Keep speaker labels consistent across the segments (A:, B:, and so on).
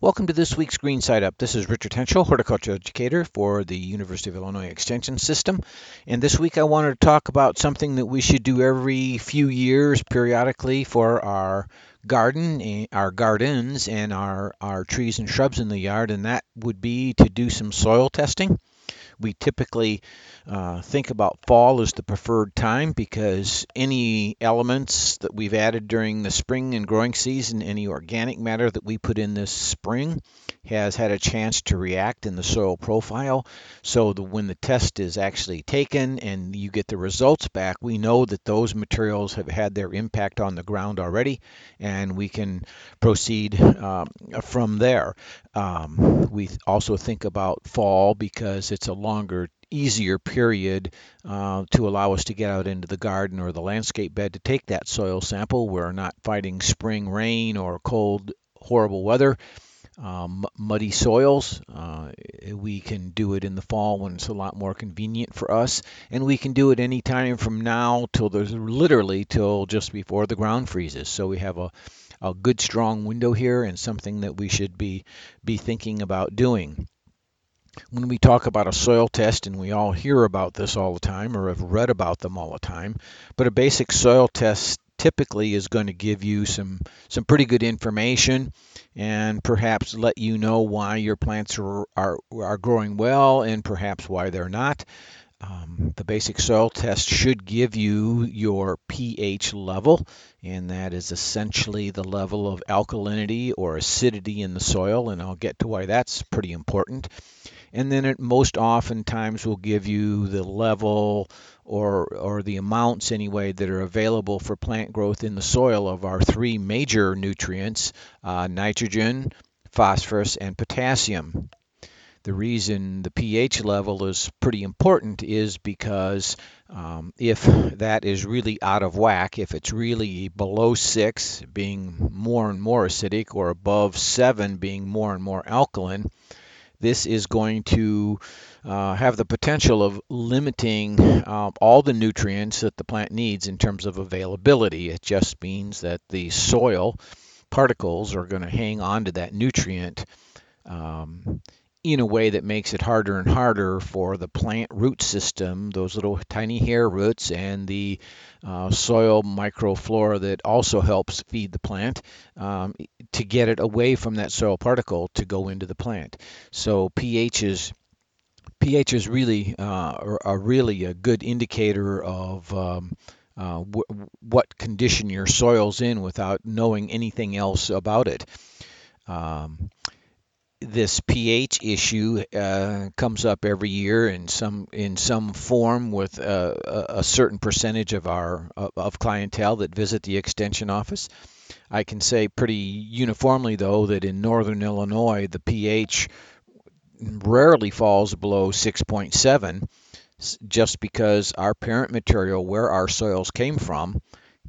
A: Welcome to this week's Green Side Up. This is Richard Hentschel, horticulture educator for the University of Illinois Extension System. And this week I wanted to talk about something that we should do every few years periodically for our garden, eh, our gardens, and our, our trees and shrubs in the yard, and that would be to do some soil testing. We typically uh, think about fall as the preferred time because any elements that we've added during the spring and growing season, any organic matter that we put in this spring, has had a chance to react in the soil profile. So the, when the test is actually taken and you get the results back, we know that those materials have had their impact on the ground already, and we can proceed um, from there. Um, we also think about fall because it's a longer easier period uh, to allow us to get out into the garden or the landscape bed to take that soil sample. We're not fighting spring rain or cold, horrible weather. Um, muddy soils. Uh, we can do it in the fall when it's a lot more convenient for us, and we can do it any time from now till there's literally till just before the ground freezes. So we have a, a good strong window here and something that we should be be thinking about doing when we talk about a soil test, and we all hear about this all the time or have read about them all the time, but a basic soil test typically is going to give you some some pretty good information and perhaps let you know why your plants are are, are growing well and perhaps why they're not. Um, the basic soil test should give you your pH level, and that is essentially the level of alkalinity or acidity in the soil, and I'll get to why that's pretty important and then it most oftentimes will give you the level or or the amounts anyway that are available for plant growth in the soil of our three major nutrients uh, nitrogen phosphorus and potassium. The reason the pH level is pretty important is because um, if that is really out of whack, if it's really below six, being more and more acidic, or above seven, being more and more alkaline, this is going to uh, have the potential of limiting um, all the nutrients that the plant needs in terms of availability. It just means that the soil particles are going to hang on to that nutrient um, in a way that makes it harder and harder for the plant root system, those little tiny hair roots, and the uh, soil microflora that also helps feed the plant um, to get it away from that soil particle to go into the plant. So pH is pH is really uh, a really a good indicator of um, uh, w- what condition your soil's in without knowing anything else about it. Um, this pH issue uh, comes up every year in some in some form with a, a, certain percentage of our of clientele that visit the extension office. I can say pretty uniformly though that in northern Illinois the pH rarely falls below 6.7 just because our parent material where our soils came from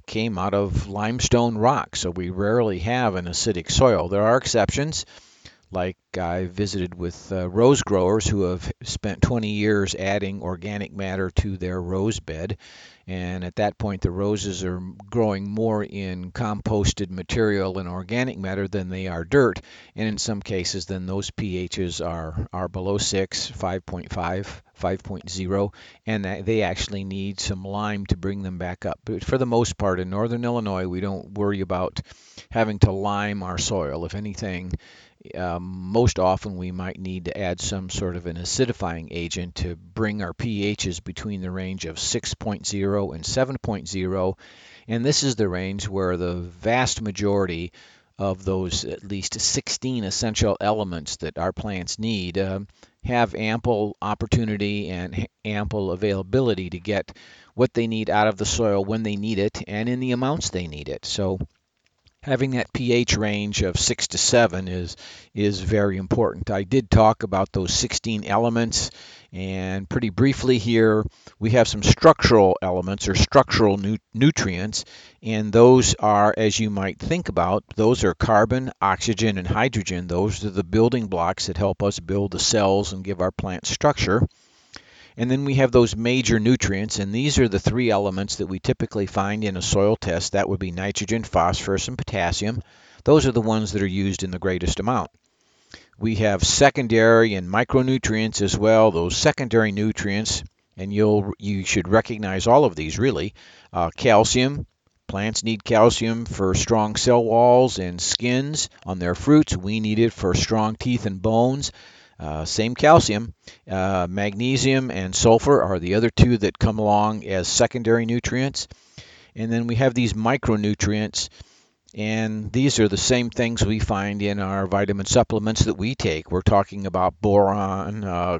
A: came out of limestone rock so we rarely have an acidic soil. There are exceptions like I visited with uh, rose growers who have spent 20 years adding organic matter to their rose bed. And at that point, the roses are growing more in composted material and organic matter than they are dirt. And in some cases, then those pHs are, are below 6, 5.5, 5.0, and they actually need some lime to bring them back up. But for the most part, in northern Illinois, we don't worry about having to lime our soil. If anything, um, most often we might need to add some sort of an acidifying agent to bring our pHs between the range of 6.0 and 7.0. And this is the range where the vast majority of those at least 16 essential elements that our plants need uh, have ample opportunity and ample availability to get what they need out of the soil when they need it and in the amounts they need it. So having that pH range of 6 to 7 is is very important. I did talk about those 16 elements and pretty briefly here we have some structural elements or structural nu- nutrients and those are as you might think about those are carbon, oxygen and hydrogen. Those are the building blocks that help us build the cells and give our plant structure. And then we have those major nutrients, and these are the three elements that we typically find in a soil test. That would be nitrogen, phosphorus, and potassium. Those are the ones that are used in the greatest amount. We have secondary and micronutrients as well. Those secondary nutrients, and you'll you should recognize all of these really. Uh, calcium. Plants need calcium for strong cell walls and skins on their fruits. We need it for strong teeth and bones. Uh, same calcium. Uh, magnesium and sulfur are the other two that come along as secondary nutrients. And then we have these micronutrients, and these are the same things we find in our vitamin supplements that we take. We're talking about boron, uh,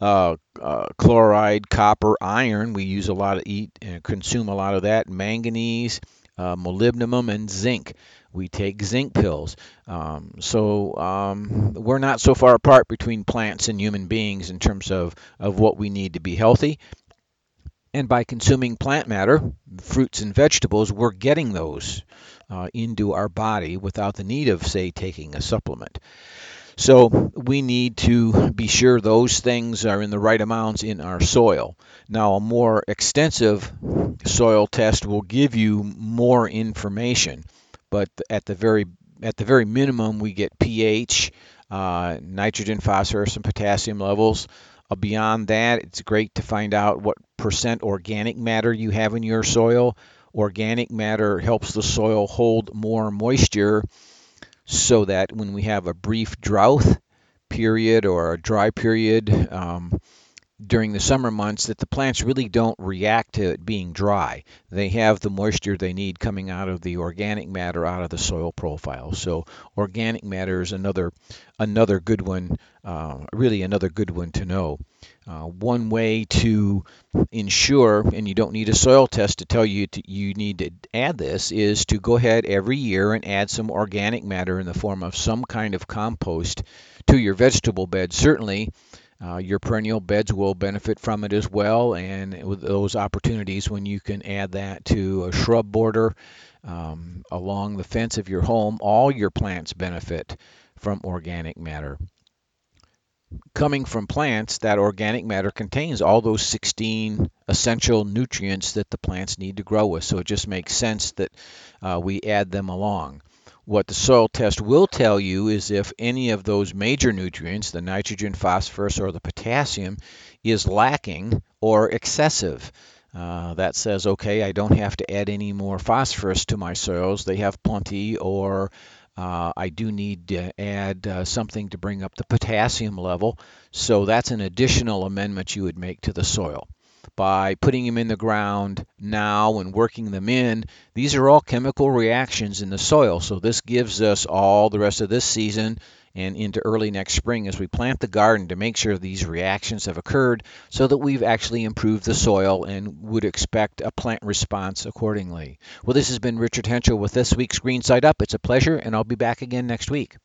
A: uh, uh, chloride, copper, iron. We use a lot of eat and consume a lot of that. Manganese, molybdenum, and zinc. We take zinc pills. Um, so um, we're not so far apart between plants and human beings in terms of, of what we need to be healthy. And by consuming plant matter, fruits and vegetables, we're getting those uh, into our body without the need of, say, taking a supplement. So we need to be sure those things are in the right amounts in our soil. Now, a more extensive soil test will give you more information, but at the very at the very minimum, we get pH, uh, nitrogen, phosphorus, and potassium levels. Uh, beyond that, it's great to find out what percent organic matter you have in your soil. Organic matter helps the soil hold more moisture so that when we have a brief drought period or a dry period, um, during the summer months that the plants really don't react to it being dry. They have the moisture they need coming out of the organic matter out of the soil profile. So organic matter is another another good one, uh, really another good one to know. Uh, one way to ensure, and you don't need a soil test to tell you to, you need to add this, is to go ahead every year and add some organic matter in the form of some kind of compost to your vegetable bed. Certainly, uh, your perennial beds will benefit from it as well, and with those opportunities when you can add that to a shrub border um, along the fence of your home, all your plants benefit from organic matter. Coming from plants, that organic matter contains all those 16 essential nutrients that the plants need to grow with, so it just makes sense that uh, we add them along. What the soil test will tell you is if any of those major nutrients, the nitrogen, phosphorus, or the potassium, is lacking or excessive. Uh, that says, okay, I don't have to add any more phosphorus to my soils. They have plenty, or uh, I do need to add uh, something to bring up the potassium level. So that's an additional amendment you would make to the soil by putting them in the ground now and working them in. These are all chemical reactions in the soil. So this gives us all the rest of this season and into early next spring as we plant the garden to make sure these reactions have occurred so that we've actually improved the soil and would expect a plant response accordingly. Well, this has been Richard Hentschel with this week's Green Side Up. It's a pleasure, and I'll be back again next week.